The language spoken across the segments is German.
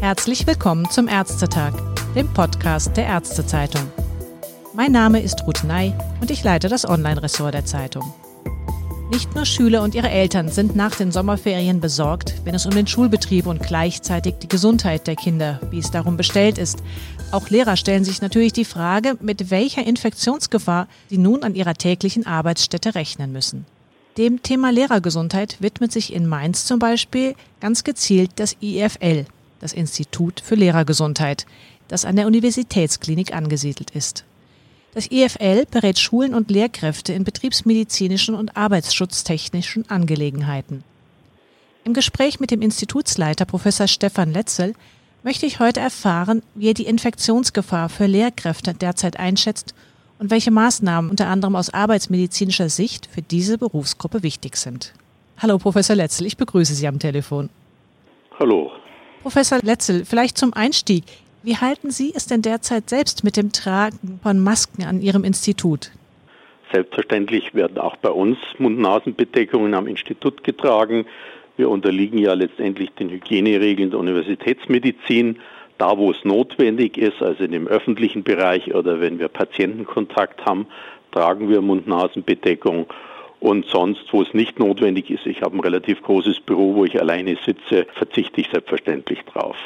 Herzlich willkommen zum Ärztetag, dem Podcast der Ärztezeitung. Mein Name ist Ruth Ney und ich leite das Online-Ressort der Zeitung. Nicht nur Schüler und ihre Eltern sind nach den Sommerferien besorgt, wenn es um den Schulbetrieb und gleichzeitig die Gesundheit der Kinder, wie es darum bestellt ist. Auch Lehrer stellen sich natürlich die Frage, mit welcher Infektionsgefahr sie nun an ihrer täglichen Arbeitsstätte rechnen müssen. Dem Thema Lehrergesundheit widmet sich in Mainz zum Beispiel ganz gezielt das IFL, das Institut für Lehrergesundheit, das an der Universitätsklinik angesiedelt ist. Das IFL berät Schulen und Lehrkräfte in betriebsmedizinischen und arbeitsschutztechnischen Angelegenheiten. Im Gespräch mit dem Institutsleiter Professor Stefan Letzel möchte ich heute erfahren, wie er die Infektionsgefahr für Lehrkräfte derzeit einschätzt und welche Maßnahmen unter anderem aus arbeitsmedizinischer Sicht für diese Berufsgruppe wichtig sind. Hallo Professor Letzel, ich begrüße Sie am Telefon. Hallo. Professor Letzel, vielleicht zum Einstieg. Wie halten Sie es denn derzeit selbst mit dem Tragen von Masken an Ihrem Institut? Selbstverständlich werden auch bei uns Mund-Nasen-Bedeckungen am Institut getragen. Wir unterliegen ja letztendlich den Hygieneregeln der Universitätsmedizin. Da, wo es notwendig ist, also in dem öffentlichen Bereich oder wenn wir Patientenkontakt haben, tragen wir Mund-Nasen-Bedeckung. Und sonst, wo es nicht notwendig ist, ich habe ein relativ großes Büro, wo ich alleine sitze, verzichte ich selbstverständlich drauf.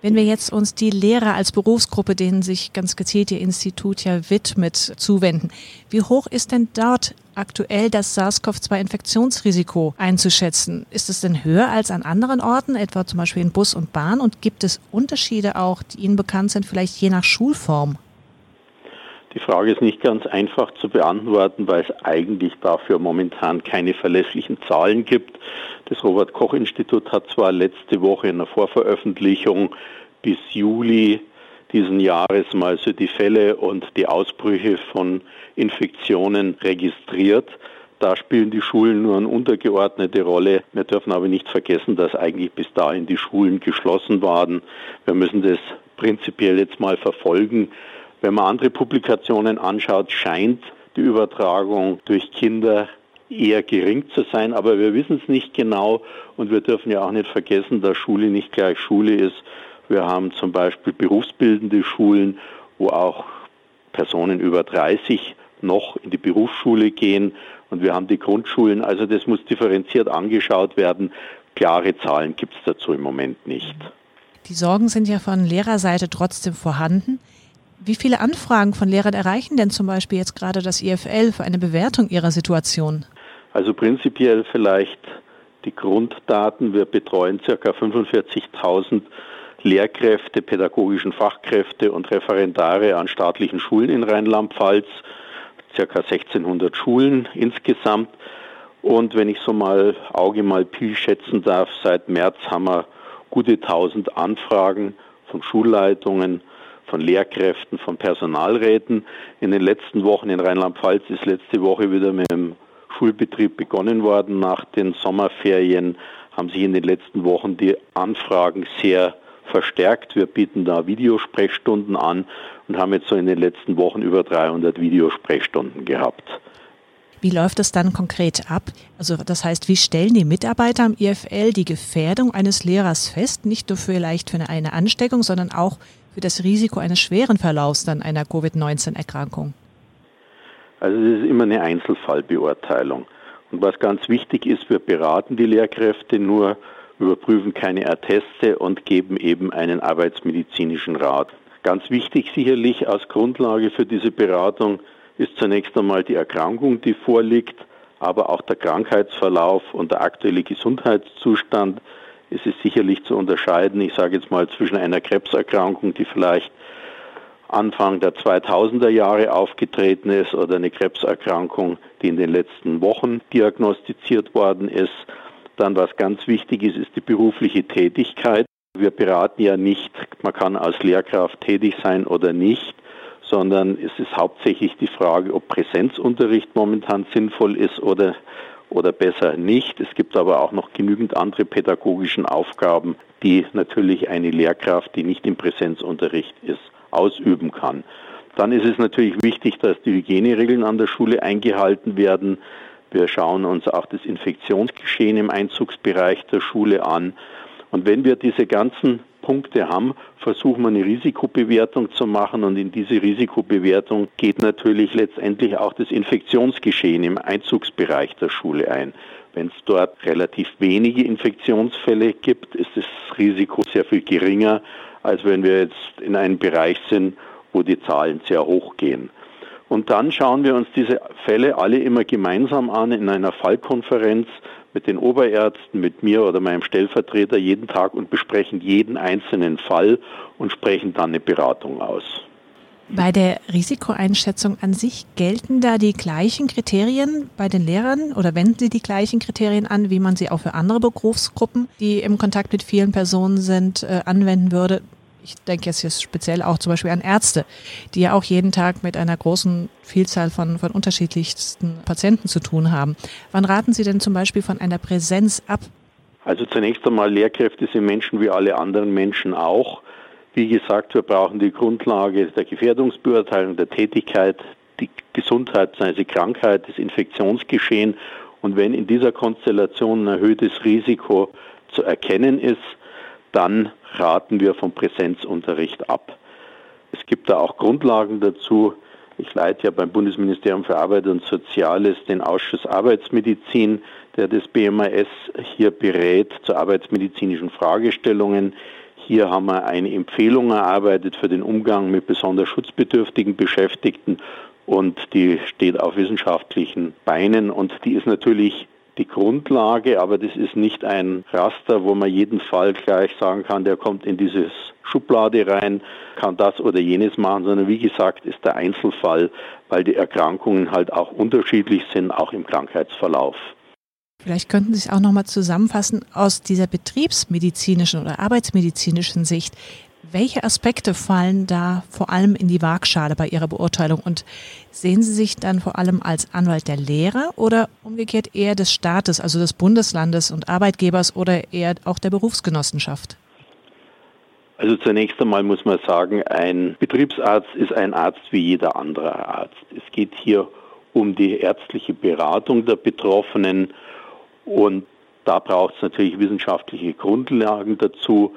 Wenn wir jetzt uns die Lehrer als Berufsgruppe, denen sich ganz gezielt Ihr Institut ja widmet, zuwenden, wie hoch ist denn dort aktuell das SARS-CoV-2-Infektionsrisiko einzuschätzen? Ist es denn höher als an anderen Orten, etwa zum Beispiel in Bus und Bahn? Und gibt es Unterschiede auch, die Ihnen bekannt sind, vielleicht je nach Schulform? Die Frage ist nicht ganz einfach zu beantworten, weil es eigentlich dafür momentan keine verlässlichen Zahlen gibt. Das Robert Koch Institut hat zwar letzte Woche in der Vorveröffentlichung bis Juli diesen Jahres mal so die Fälle und die Ausbrüche von Infektionen registriert. Da spielen die Schulen nur eine untergeordnete Rolle. Wir dürfen aber nicht vergessen, dass eigentlich bis dahin die Schulen geschlossen waren. Wir müssen das prinzipiell jetzt mal verfolgen. Wenn man andere Publikationen anschaut, scheint die Übertragung durch Kinder eher gering zu sein, aber wir wissen es nicht genau und wir dürfen ja auch nicht vergessen, dass Schule nicht gleich Schule ist. Wir haben zum Beispiel berufsbildende Schulen, wo auch Personen über 30 noch in die Berufsschule gehen und wir haben die Grundschulen. Also das muss differenziert angeschaut werden. Klare Zahlen gibt es dazu im Moment nicht. Die Sorgen sind ja von Lehrerseite trotzdem vorhanden. Wie viele Anfragen von Lehrern erreichen denn zum Beispiel jetzt gerade das IFL für eine Bewertung ihrer Situation? Also prinzipiell vielleicht die Grunddaten. Wir betreuen ca. 45.000 Lehrkräfte, pädagogischen Fachkräfte und Referendare an staatlichen Schulen in Rheinland-Pfalz, ca. 1600 Schulen insgesamt. Und wenn ich so mal Auge mal Pi schätzen darf, seit März haben wir gute 1000 Anfragen von Schulleitungen, von Lehrkräften, von Personalräten. In den letzten Wochen in Rheinland-Pfalz ist letzte Woche wieder mit dem Schulbetrieb begonnen worden. Nach den Sommerferien haben sich in den letzten Wochen die Anfragen sehr verstärkt. Wir bieten da Videosprechstunden an und haben jetzt so in den letzten Wochen über 300 Videosprechstunden gehabt. Wie läuft das dann konkret ab? Also das heißt, wie stellen die Mitarbeiter am IFL die Gefährdung eines Lehrers fest? Nicht nur vielleicht für eine Ansteckung, sondern auch für das Risiko eines schweren Verlaufs dann einer Covid-19-Erkrankung? Also es ist immer eine Einzelfallbeurteilung. Und was ganz wichtig ist, wir beraten die Lehrkräfte nur, überprüfen keine Atteste und geben eben einen arbeitsmedizinischen Rat. Ganz wichtig sicherlich als Grundlage für diese Beratung ist zunächst einmal die Erkrankung, die vorliegt, aber auch der Krankheitsverlauf und der aktuelle Gesundheitszustand. Es ist sicherlich zu unterscheiden, ich sage jetzt mal, zwischen einer Krebserkrankung, die vielleicht Anfang der 2000er Jahre aufgetreten ist oder eine Krebserkrankung, die in den letzten Wochen diagnostiziert worden ist. Dann, was ganz wichtig ist, ist die berufliche Tätigkeit. Wir beraten ja nicht, man kann als Lehrkraft tätig sein oder nicht, sondern es ist hauptsächlich die Frage, ob Präsenzunterricht momentan sinnvoll ist oder oder besser nicht. Es gibt aber auch noch genügend andere pädagogischen Aufgaben, die natürlich eine Lehrkraft, die nicht im Präsenzunterricht ist, ausüben kann. Dann ist es natürlich wichtig, dass die Hygieneregeln an der Schule eingehalten werden. Wir schauen uns auch das Infektionsgeschehen im Einzugsbereich der Schule an. Und wenn wir diese ganzen Punkte haben, versuchen wir eine Risikobewertung zu machen und in diese Risikobewertung geht natürlich letztendlich auch das Infektionsgeschehen im Einzugsbereich der Schule ein. Wenn es dort relativ wenige Infektionsfälle gibt, ist das Risiko sehr viel geringer, als wenn wir jetzt in einem Bereich sind, wo die Zahlen sehr hoch gehen. Und dann schauen wir uns diese Fälle alle immer gemeinsam an in einer Fallkonferenz mit den Oberärzten, mit mir oder meinem Stellvertreter jeden Tag und besprechen jeden einzelnen Fall und sprechen dann eine Beratung aus. Bei der Risikoeinschätzung an sich gelten da die gleichen Kriterien bei den Lehrern oder wenden Sie die gleichen Kriterien an, wie man sie auch für andere Berufsgruppen, die im Kontakt mit vielen Personen sind, äh, anwenden würde? Ich denke jetzt hier speziell auch zum Beispiel an Ärzte, die ja auch jeden Tag mit einer großen Vielzahl von, von unterschiedlichsten Patienten zu tun haben. Wann raten Sie denn zum Beispiel von einer Präsenz ab? Also zunächst einmal, Lehrkräfte sind Menschen wie alle anderen Menschen auch. Wie gesagt, wir brauchen die Grundlage der Gefährdungsbeurteilung, der Tätigkeit, die Gesundheit, also Krankheit, das Infektionsgeschehen. Und wenn in dieser Konstellation ein erhöhtes Risiko zu erkennen ist, dann raten wir vom Präsenzunterricht ab. Es gibt da auch Grundlagen dazu. Ich leite ja beim Bundesministerium für Arbeit und Soziales den Ausschuss Arbeitsmedizin, der das BMAS hier berät zu arbeitsmedizinischen Fragestellungen. Hier haben wir eine Empfehlung erarbeitet für den Umgang mit besonders schutzbedürftigen Beschäftigten und die steht auf wissenschaftlichen Beinen und die ist natürlich die Grundlage, aber das ist nicht ein Raster, wo man jeden Fall gleich sagen kann, der kommt in dieses Schublade rein, kann das oder jenes machen, sondern wie gesagt ist der Einzelfall, weil die Erkrankungen halt auch unterschiedlich sind, auch im Krankheitsverlauf. Vielleicht könnten Sie es auch nochmal zusammenfassen aus dieser betriebsmedizinischen oder arbeitsmedizinischen Sicht. Welche Aspekte fallen da vor allem in die Waagschale bei Ihrer Beurteilung? Und sehen Sie sich dann vor allem als Anwalt der Lehrer oder umgekehrt eher des Staates, also des Bundeslandes und Arbeitgebers oder eher auch der Berufsgenossenschaft? Also zunächst einmal muss man sagen, ein Betriebsarzt ist ein Arzt wie jeder andere Arzt. Es geht hier um die ärztliche Beratung der Betroffenen und da braucht es natürlich wissenschaftliche Grundlagen dazu.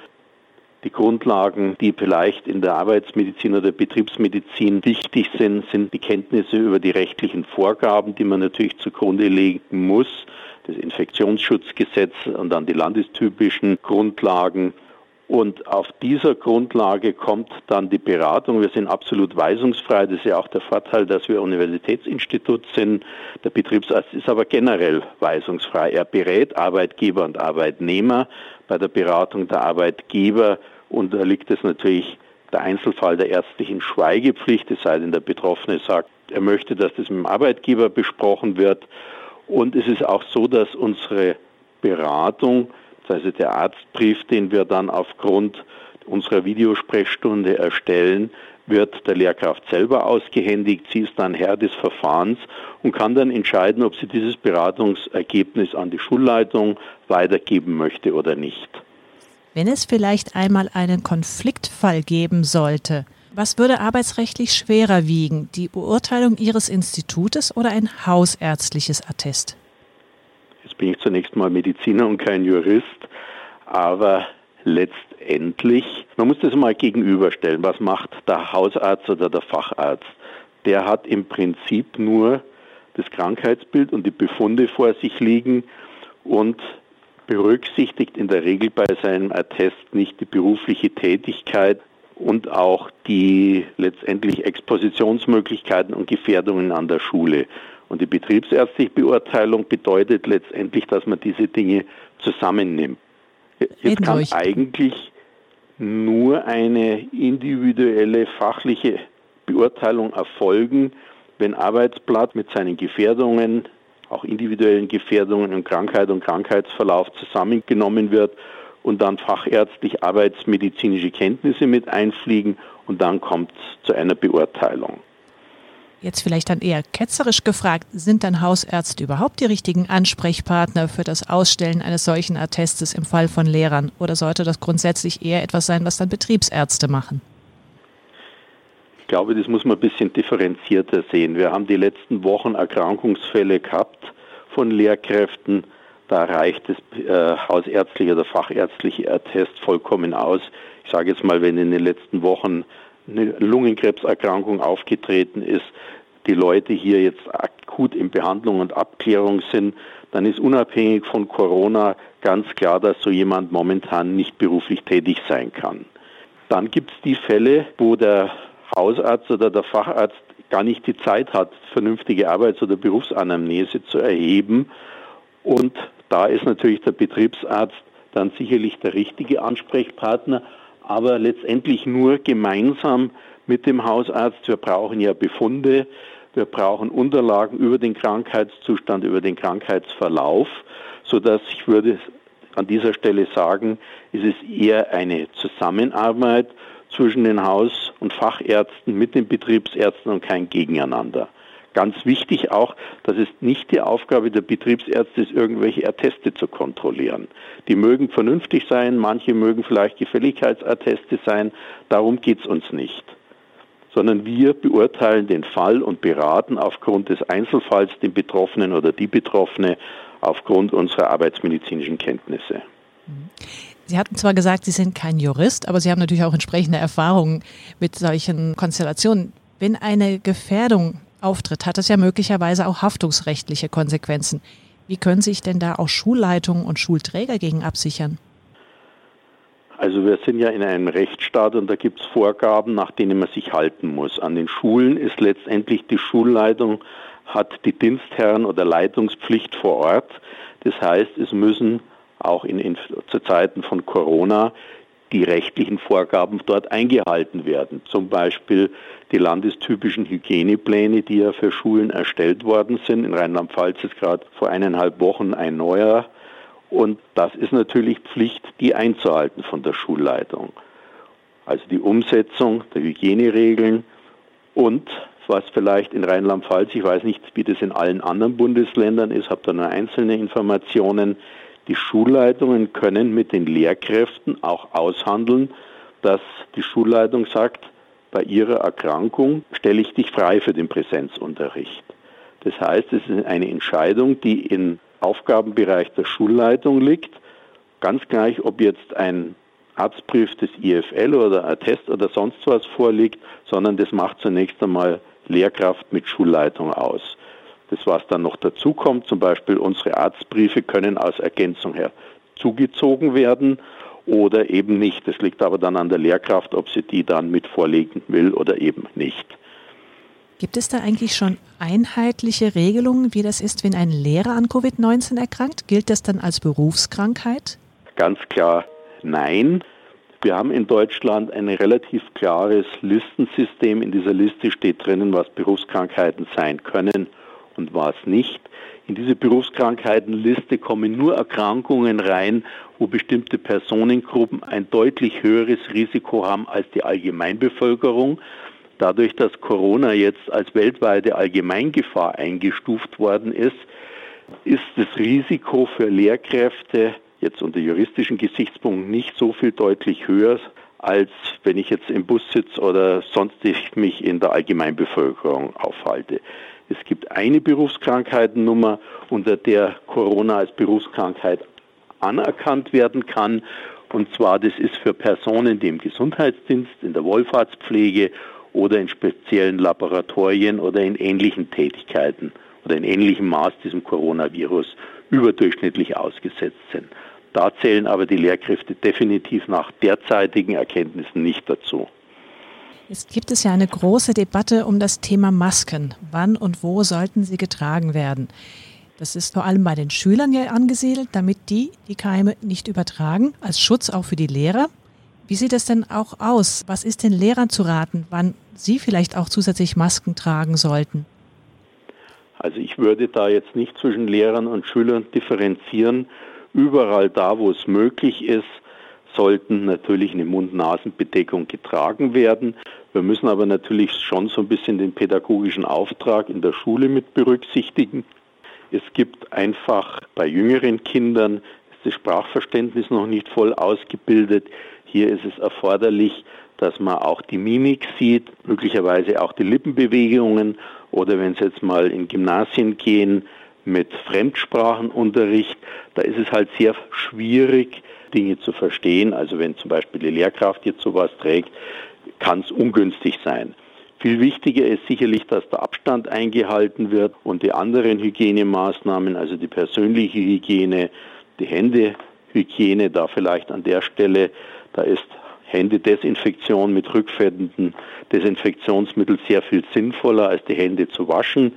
Die Grundlagen, die vielleicht in der Arbeitsmedizin oder Betriebsmedizin wichtig sind, sind die Kenntnisse über die rechtlichen Vorgaben, die man natürlich zugrunde legen muss. Das Infektionsschutzgesetz und dann die landestypischen Grundlagen. Und auf dieser Grundlage kommt dann die Beratung. Wir sind absolut weisungsfrei. Das ist ja auch der Vorteil, dass wir Universitätsinstitut sind. Der Betriebsarzt ist aber generell weisungsfrei. Er berät Arbeitgeber und Arbeitnehmer. Bei der Beratung der Arbeitgeber unterliegt es natürlich der Einzelfall der ärztlichen Schweigepflicht, es sei denn, der Betroffene sagt, er möchte, dass das mit dem Arbeitgeber besprochen wird. Und es ist auch so, dass unsere Beratung, also der Arztbrief, den wir dann aufgrund unserer Videosprechstunde erstellen, wird der Lehrkraft selber ausgehändigt. Sie ist dann Herr des Verfahrens und kann dann entscheiden, ob sie dieses Beratungsergebnis an die Schulleitung weitergeben möchte oder nicht. Wenn es vielleicht einmal einen Konfliktfall geben sollte, was würde arbeitsrechtlich schwerer wiegen, die Beurteilung Ihres Institutes oder ein hausärztliches Attest? Jetzt bin ich zunächst mal Mediziner und kein Jurist, aber letztendlich, man muss das mal gegenüberstellen, was macht der Hausarzt oder der Facharzt? Der hat im Prinzip nur das Krankheitsbild und die Befunde vor sich liegen und berücksichtigt in der Regel bei seinem Attest nicht die berufliche Tätigkeit und auch die letztendlich Expositionsmöglichkeiten und Gefährdungen an der Schule. Und die betriebsärztliche Beurteilung bedeutet letztendlich, dass man diese Dinge zusammennimmt. Jetzt kann eigentlich nur eine individuelle fachliche Beurteilung erfolgen, wenn Arbeitsplatz mit seinen Gefährdungen, auch individuellen Gefährdungen und Krankheit und Krankheitsverlauf zusammengenommen wird und dann fachärztlich arbeitsmedizinische Kenntnisse mit einfliegen und dann kommt es zu einer Beurteilung. Jetzt vielleicht dann eher ketzerisch gefragt, sind dann Hausärzte überhaupt die richtigen Ansprechpartner für das Ausstellen eines solchen Attestes im Fall von Lehrern? Oder sollte das grundsätzlich eher etwas sein, was dann Betriebsärzte machen? Ich glaube, das muss man ein bisschen differenzierter sehen. Wir haben die letzten Wochen Erkrankungsfälle gehabt von Lehrkräften. Da reicht das äh, hausärztliche oder fachärztliche Attest vollkommen aus. Ich sage jetzt mal, wenn in den letzten Wochen eine Lungenkrebserkrankung aufgetreten ist, die Leute hier jetzt akut in Behandlung und Abklärung sind, dann ist unabhängig von Corona ganz klar, dass so jemand momentan nicht beruflich tätig sein kann. Dann gibt es die Fälle, wo der Hausarzt oder der Facharzt gar nicht die Zeit hat, vernünftige Arbeits- oder Berufsanamnese zu erheben. Und da ist natürlich der Betriebsarzt dann sicherlich der richtige Ansprechpartner aber letztendlich nur gemeinsam mit dem Hausarzt. Wir brauchen ja Befunde, wir brauchen Unterlagen über den Krankheitszustand, über den Krankheitsverlauf, sodass ich würde an dieser Stelle sagen, ist es eher eine Zusammenarbeit zwischen den Haus- und Fachärzten mit den Betriebsärzten und kein Gegeneinander. Ganz wichtig auch, dass es nicht die Aufgabe der Betriebsärzte ist, irgendwelche Atteste zu kontrollieren. Die mögen vernünftig sein, manche mögen vielleicht Gefälligkeitsatteste sein, darum geht es uns nicht. Sondern wir beurteilen den Fall und beraten aufgrund des Einzelfalls den Betroffenen oder die Betroffene aufgrund unserer arbeitsmedizinischen Kenntnisse. Sie hatten zwar gesagt, Sie sind kein Jurist, aber Sie haben natürlich auch entsprechende Erfahrungen mit solchen Konstellationen. Wenn eine Gefährdung auftritt, hat es ja möglicherweise auch haftungsrechtliche Konsequenzen. Wie können sich denn da auch Schulleitungen und Schulträger gegen absichern? Also wir sind ja in einem Rechtsstaat und da gibt es Vorgaben, nach denen man sich halten muss. An den Schulen ist letztendlich die Schulleitung, hat die Dienstherren oder Leitungspflicht vor Ort. Das heißt, es müssen auch in, in, zu Zeiten von Corona die rechtlichen Vorgaben dort eingehalten werden. Zum Beispiel die landestypischen Hygienepläne, die ja für Schulen erstellt worden sind. In Rheinland-Pfalz ist gerade vor eineinhalb Wochen ein neuer. Und das ist natürlich Pflicht, die einzuhalten von der Schulleitung. Also die Umsetzung der Hygieneregeln und was vielleicht in Rheinland-Pfalz, ich weiß nicht, wie das in allen anderen Bundesländern ist, habe da nur einzelne Informationen, die Schulleitungen können mit den Lehrkräften auch aushandeln, dass die Schulleitung sagt, bei ihrer Erkrankung stelle ich dich frei für den Präsenzunterricht. Das heißt, es ist eine Entscheidung, die im Aufgabenbereich der Schulleitung liegt, ganz gleich, ob jetzt ein Arztbrief des IFL oder Attest oder sonst was vorliegt, sondern das macht zunächst einmal Lehrkraft mit Schulleitung aus. Das, was dann noch dazu kommt, zum Beispiel unsere Arztbriefe können als Ergänzung her zugezogen werden oder eben nicht. Das liegt aber dann an der Lehrkraft, ob sie die dann mit vorlegen will oder eben nicht. Gibt es da eigentlich schon einheitliche Regelungen, wie das ist, wenn ein Lehrer an Covid-19 erkrankt? Gilt das dann als Berufskrankheit? Ganz klar nein. Wir haben in Deutschland ein relativ klares Listensystem. In dieser Liste steht drinnen, was Berufskrankheiten sein können und was nicht. In diese Berufskrankheitenliste kommen nur Erkrankungen rein, wo bestimmte Personengruppen ein deutlich höheres Risiko haben als die Allgemeinbevölkerung. Dadurch, dass Corona jetzt als weltweite Allgemeingefahr eingestuft worden ist, ist das Risiko für Lehrkräfte jetzt unter juristischen Gesichtspunkten nicht so viel deutlich höher, als wenn ich jetzt im Bus sitze oder sonst mich in der Allgemeinbevölkerung aufhalte. Es gibt eine Berufskrankheitennummer, unter der Corona als Berufskrankheit anerkannt werden kann. Und zwar, das ist für Personen, die im Gesundheitsdienst, in der Wohlfahrtspflege oder in speziellen Laboratorien oder in ähnlichen Tätigkeiten oder in ähnlichem Maß diesem Coronavirus überdurchschnittlich ausgesetzt sind. Da zählen aber die Lehrkräfte definitiv nach derzeitigen Erkenntnissen nicht dazu. Jetzt gibt es ja eine große Debatte um das Thema Masken. Wann und wo sollten sie getragen werden? Das ist vor allem bei den Schülern ja angesiedelt, damit die die Keime nicht übertragen, als Schutz auch für die Lehrer. Wie sieht es denn auch aus? Was ist den Lehrern zu raten, wann sie vielleicht auch zusätzlich Masken tragen sollten? Also ich würde da jetzt nicht zwischen Lehrern und Schülern differenzieren. Überall da, wo es möglich ist, sollten natürlich eine Mund-Nasen-Bedeckung getragen werden. Wir müssen aber natürlich schon so ein bisschen den pädagogischen Auftrag in der Schule mit berücksichtigen. Es gibt einfach bei jüngeren Kindern das Sprachverständnis noch nicht voll ausgebildet. Hier ist es erforderlich, dass man auch die Mimik sieht, möglicherweise auch die Lippenbewegungen oder wenn Sie jetzt mal in Gymnasien gehen mit Fremdsprachenunterricht, da ist es halt sehr schwierig, Dinge zu verstehen. Also wenn zum Beispiel die Lehrkraft jetzt sowas trägt, kann es ungünstig sein. Viel wichtiger ist sicherlich, dass der Abstand eingehalten wird und die anderen Hygienemaßnahmen, also die persönliche Hygiene, die Händehygiene, da vielleicht an der Stelle, da ist Händedesinfektion mit rückfettenden Desinfektionsmitteln sehr viel sinnvoller, als die Hände zu waschen.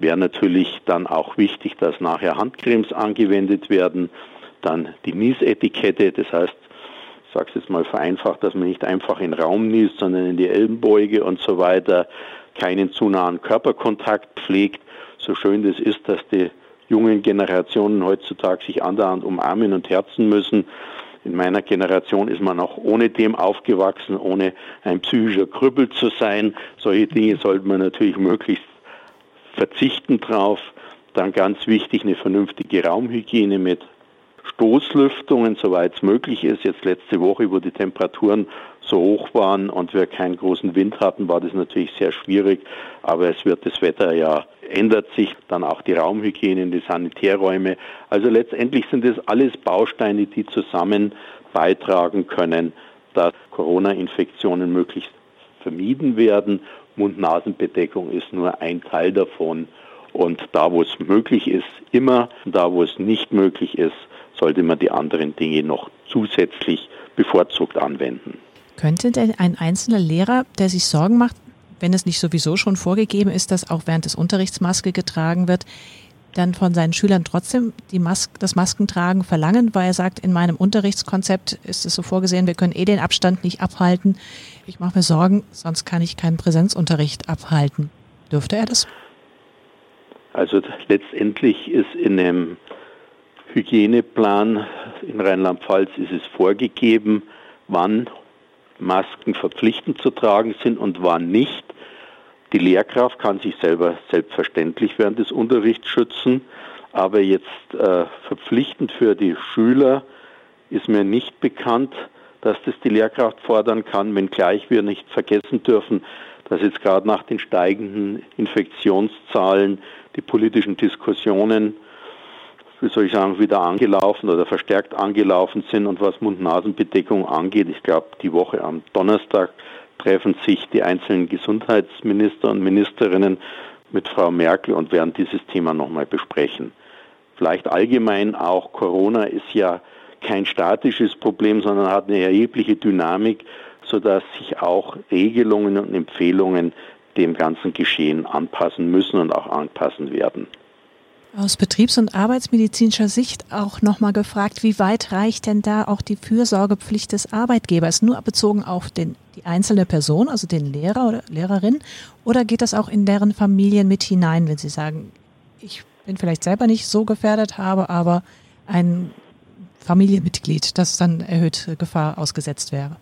Wäre natürlich dann auch wichtig, dass nachher Handcremes angewendet werden. Dann die Niesetikette, das heißt, es jetzt mal vereinfacht, dass man nicht einfach in den Raum niest, sondern in die Ellenbeuge und so weiter, keinen zu nahen Körperkontakt pflegt. So schön das ist, dass die jungen Generationen heutzutage sich andauernd umarmen und herzen müssen. In meiner Generation ist man auch ohne dem aufgewachsen, ohne ein psychischer Krüppel zu sein. Solche Dinge sollte man natürlich möglichst verzichten drauf. Dann ganz wichtig eine vernünftige Raumhygiene mit Stoßlüftungen, soweit es möglich ist. Jetzt letzte Woche, wo die Temperaturen so hoch waren und wir keinen großen Wind hatten, war das natürlich sehr schwierig. Aber es wird das Wetter ja ändert sich dann auch die Raumhygiene, die Sanitärräume. Also letztendlich sind es alles Bausteine, die zusammen beitragen können, dass Corona-Infektionen möglichst vermieden werden. Mund-Nasen-Bedeckung ist nur ein Teil davon. Und da, wo es möglich ist, immer, da, wo es nicht möglich ist, sollte man die anderen Dinge noch zusätzlich bevorzugt anwenden. Könnte denn ein einzelner Lehrer, der sich Sorgen macht, wenn es nicht sowieso schon vorgegeben ist, dass auch während des Unterrichts Maske getragen wird, dann von seinen Schülern trotzdem Mas das Maskentragen verlangen, weil er sagt, in meinem Unterrichtskonzept ist es so vorgesehen, wir können eh den Abstand nicht abhalten. Ich mache mir Sorgen, sonst kann ich keinen Präsenzunterricht abhalten. Dürfte er das? Also letztendlich ist in einem Hygieneplan in Rheinland-Pfalz ist es vorgegeben, wann Masken verpflichtend zu tragen sind und wann nicht. Die Lehrkraft kann sich selber selbstverständlich während des Unterrichts schützen, aber jetzt äh, verpflichtend für die Schüler ist mir nicht bekannt, dass das die Lehrkraft fordern kann, wenngleich wir nicht vergessen dürfen, dass jetzt gerade nach den steigenden Infektionszahlen die politischen Diskussionen wie soll ich sagen, wieder angelaufen oder verstärkt angelaufen sind. Und was Mund-Nasen-Bedeckung angeht, ich glaube, die Woche am Donnerstag treffen sich die einzelnen Gesundheitsminister und Ministerinnen mit Frau Merkel und werden dieses Thema nochmal besprechen. Vielleicht allgemein auch Corona ist ja kein statisches Problem, sondern hat eine erhebliche Dynamik, sodass sich auch Regelungen und Empfehlungen dem ganzen Geschehen anpassen müssen und auch anpassen werden. Aus betriebs- und arbeitsmedizinischer Sicht auch nochmal gefragt, wie weit reicht denn da auch die Fürsorgepflicht des Arbeitgebers? Nur bezogen auf den, die einzelne Person, also den Lehrer oder Lehrerin, oder geht das auch in deren Familien mit hinein, wenn Sie sagen, ich bin vielleicht selber nicht so gefährdet, habe aber ein Familienmitglied, das dann erhöht Gefahr ausgesetzt wäre?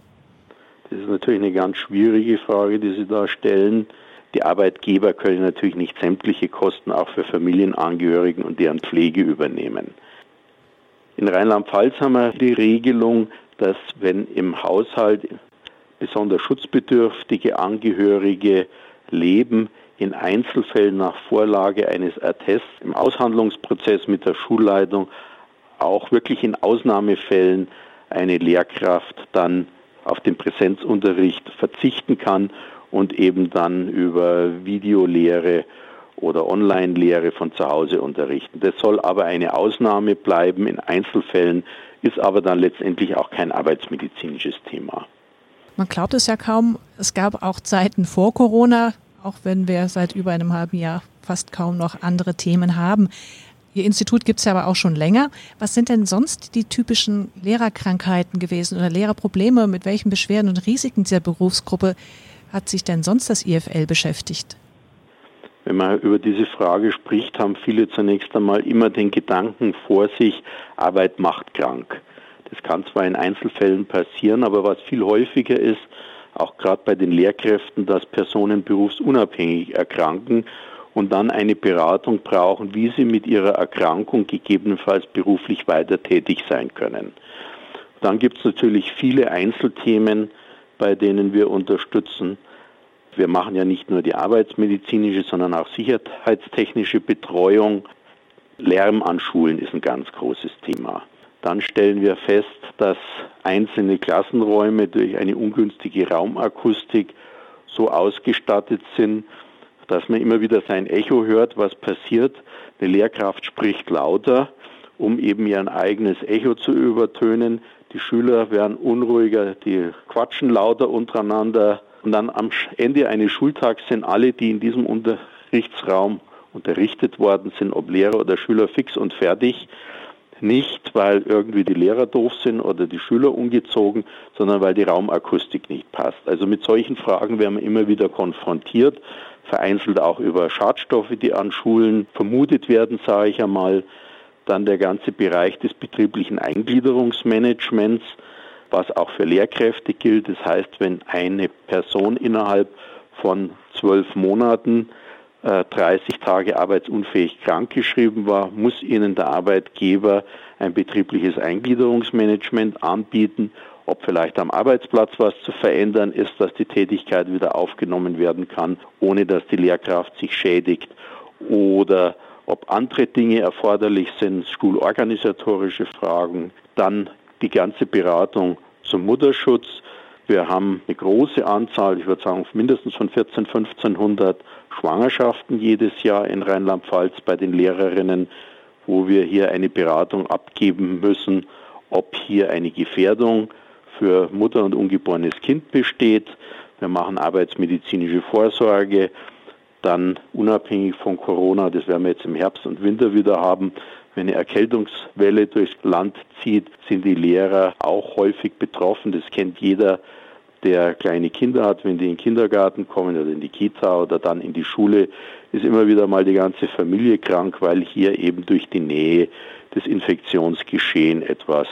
Das ist natürlich eine ganz schwierige Frage, die Sie da stellen. Die Arbeitgeber können natürlich nicht sämtliche Kosten auch für Familienangehörigen und deren Pflege übernehmen. In Rheinland-Pfalz haben wir die Regelung, dass wenn im Haushalt besonders schutzbedürftige Angehörige leben, in Einzelfällen nach Vorlage eines Attests im Aushandlungsprozess mit der Schulleitung auch wirklich in Ausnahmefällen eine Lehrkraft dann auf den Präsenzunterricht verzichten kann und eben dann über Videolehre oder Online-Lehre von zu Hause unterrichten. Das soll aber eine Ausnahme bleiben in Einzelfällen, ist aber dann letztendlich auch kein arbeitsmedizinisches Thema. Man glaubt es ja kaum, es gab auch Zeiten vor Corona, auch wenn wir seit über einem halben Jahr fast kaum noch andere Themen haben. Ihr Institut gibt es ja aber auch schon länger. Was sind denn sonst die typischen Lehrerkrankheiten gewesen oder Lehrerprobleme? Mit welchen Beschwerden und Risiken dieser Berufsgruppe hat sich denn sonst das IFL beschäftigt? Wenn man über diese Frage spricht, haben viele zunächst einmal immer den Gedanken vor sich, Arbeit macht krank. Das kann zwar in Einzelfällen passieren, aber was viel häufiger ist, auch gerade bei den Lehrkräften, dass Personen berufsunabhängig erkranken und dann eine Beratung brauchen, wie sie mit ihrer Erkrankung gegebenenfalls beruflich weiter tätig sein können. Dann gibt es natürlich viele Einzelthemen, bei denen wir unterstützen. Wir machen ja nicht nur die arbeitsmedizinische, sondern auch sicherheitstechnische Betreuung. Lärm an Schulen ist ein ganz großes Thema. Dann stellen wir fest, dass einzelne Klassenräume durch eine ungünstige Raumakustik so ausgestattet sind, dass man immer wieder sein Echo hört, was passiert. Eine Lehrkraft spricht lauter, um eben ihr eigenes Echo zu übertönen. Die Schüler werden unruhiger, die quatschen lauter untereinander. Und dann am Ende eines Schultags sind alle, die in diesem Unterrichtsraum unterrichtet worden sind, ob Lehrer oder Schüler, fix und fertig. Nicht, weil irgendwie die Lehrer doof sind oder die Schüler ungezogen, sondern weil die Raumakustik nicht passt. Also mit solchen Fragen werden wir immer wieder konfrontiert, vereinzelt auch über Schadstoffe, die an Schulen vermutet werden, sage ich einmal. Dann der ganze Bereich des betrieblichen Eingliederungsmanagements, was auch für Lehrkräfte gilt. Das heißt, wenn eine Person innerhalb von zwölf Monaten 30 äh, Tage arbeitsunfähig krankgeschrieben war, muss ihnen der Arbeitgeber ein betriebliches Eingliederungsmanagement anbieten, ob vielleicht am Arbeitsplatz was zu verändern ist, dass die Tätigkeit wieder aufgenommen werden kann, ohne dass die Lehrkraft sich schädigt oder ob andere Dinge erforderlich sind, schulorganisatorische Fragen, dann die ganze Beratung zum Mutterschutz. Wir haben eine große Anzahl, ich würde sagen mindestens von 14, 1500 Schwangerschaften jedes Jahr in Rheinland-Pfalz bei den Lehrerinnen, wo wir hier eine Beratung abgeben müssen, ob hier eine Gefährdung für Mutter und ungeborenes Kind besteht. Wir machen arbeitsmedizinische Vorsorge, dann unabhängig von Corona, das werden wir jetzt im Herbst und Winter wieder haben, wenn eine Erkältungswelle durchs Land zieht, sind die Lehrer auch häufig betroffen. Das kennt jeder, der kleine Kinder hat, wenn die in den Kindergarten kommen oder in die Kita oder dann in die Schule, ist immer wieder mal die ganze Familie krank, weil hier eben durch die Nähe das Infektionsgeschehen etwas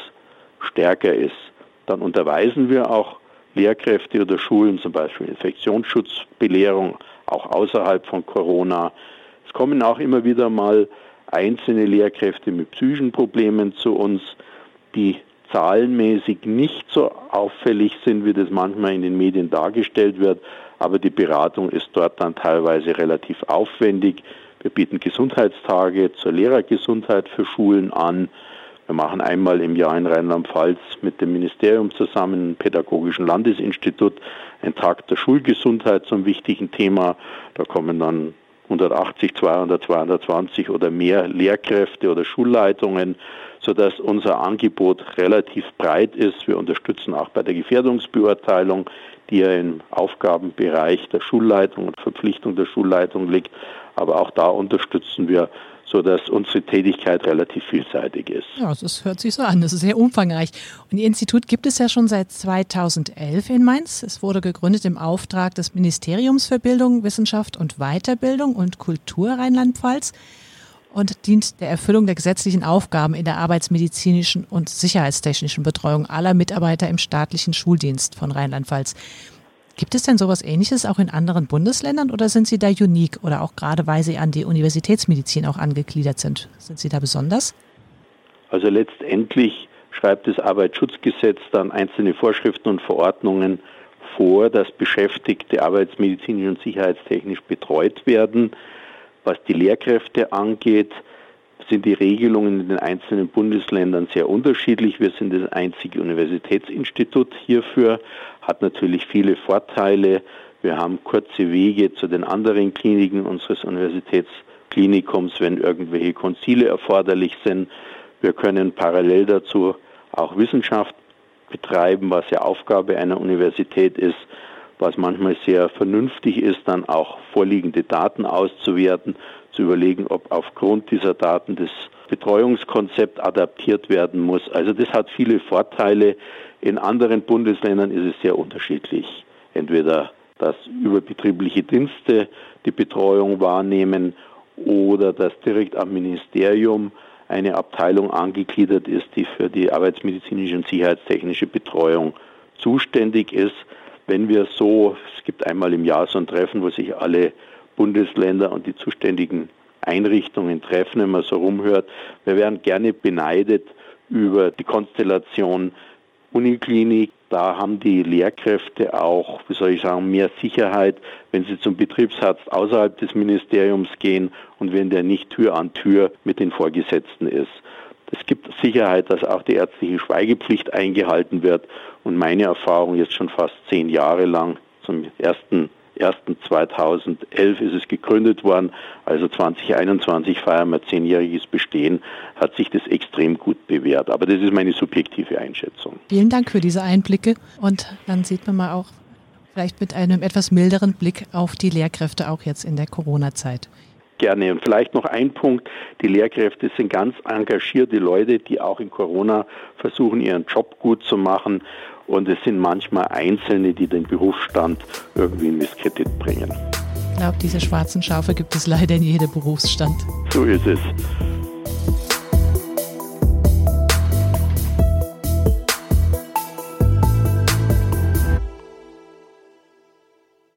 stärker ist. Dann unterweisen wir auch Lehrkräfte oder Schulen, zum Beispiel Infektionsschutzbelehrung auch außerhalb von Corona. Es kommen auch immer wieder mal einzelne Lehrkräfte mit psychischen Problemen zu uns, die zahlenmäßig nicht so auffällig sind, wie das manchmal in den Medien dargestellt wird, aber die Beratung ist dort dann teilweise relativ aufwendig. Wir bieten Gesundheitstage zur Lehrergesundheit für Schulen an. Wir machen einmal im Jahr in Rheinland-Pfalz mit dem Ministerium zusammen, dem Pädagogischen Landesinstitut, einen Tag der Schulgesundheit zum wichtigen Thema. Da kommen dann 180, 200, 220 oder mehr Lehrkräfte oder Schulleitungen, sodass unser Angebot relativ breit ist. Wir unterstützen auch bei der Gefährdungsbeurteilung, die ja im Aufgabenbereich der Schulleitung und Verpflichtung der Schulleitung liegt. Aber auch da unterstützen wir sodass unsere Tätigkeit relativ vielseitig ist. Ja, das hört sich so an. Das ist sehr umfangreich. Und Ihr Institut gibt es ja schon seit 2011 in Mainz. Es wurde gegründet im Auftrag des Ministeriums für Bildung, Wissenschaft und Weiterbildung und Kultur Rheinland-Pfalz und dient der Erfüllung der gesetzlichen Aufgaben in der arbeitsmedizinischen und sicherheitstechnischen Betreuung aller Mitarbeiter im staatlichen Schuldienst von Rheinland-Pfalz. Gibt es denn sowas Ähnliches auch in anderen Bundesländern oder sind Sie da unique oder auch gerade weil Sie an die Universitätsmedizin auch angegliedert sind? Sind Sie da besonders? Also letztendlich schreibt das Arbeitsschutzgesetz dann einzelne Vorschriften und Verordnungen vor, dass Beschäftigte arbeitsmedizinisch und sicherheitstechnisch betreut werden. Was die Lehrkräfte angeht, sind die Regelungen in den einzelnen Bundesländern sehr unterschiedlich. Wir sind das einzige Universitätsinstitut hierfür, hat natürlich viele Vorteile. Wir haben kurze Wege zu den anderen Kliniken unseres Universitätsklinikums, wenn irgendwelche Konzile erforderlich sind. Wir können parallel dazu auch Wissenschaft betreiben, was ja Aufgabe einer Universität ist, was manchmal sehr vernünftig ist, dann auch vorliegende Daten auszuwerten zu überlegen, ob aufgrund dieser Daten das Betreuungskonzept adaptiert werden muss. Also das hat viele Vorteile. In anderen Bundesländern ist es sehr unterschiedlich. Entweder dass überbetriebliche Dienste die Betreuung wahrnehmen oder dass direkt am Ministerium eine Abteilung angegliedert ist, die für die arbeitsmedizinische und sicherheitstechnische Betreuung zuständig ist. Wenn wir so, es gibt einmal im Jahr so ein Treffen, wo sich alle Bundesländer und die zuständigen Einrichtungen treffen, wenn man so rumhört. Wir werden gerne beneidet über die Konstellation Uniklinik. Da haben die Lehrkräfte auch, wie soll ich sagen, mehr Sicherheit, wenn sie zum Betriebsarzt außerhalb des Ministeriums gehen und wenn der nicht Tür an Tür mit den Vorgesetzten ist. Es gibt Sicherheit, dass auch die ärztliche Schweigepflicht eingehalten wird. Und meine Erfahrung jetzt schon fast zehn Jahre lang zum ersten 1.2011 ist es gegründet worden, also 2021 feiern wir zehnjähriges Bestehen, hat sich das extrem gut bewährt. Aber das ist meine subjektive Einschätzung. Vielen Dank für diese Einblicke und dann sieht man mal auch vielleicht mit einem etwas milderen Blick auf die Lehrkräfte auch jetzt in der Corona-Zeit. Gerne. Und vielleicht noch ein Punkt. Die Lehrkräfte sind ganz engagierte Leute, die auch in Corona versuchen, ihren Job gut zu machen. Und es sind manchmal Einzelne, die den Berufsstand irgendwie in Misskredit bringen. Ich glaube, diese schwarzen Schafe gibt es leider in jedem Berufsstand. So ist es.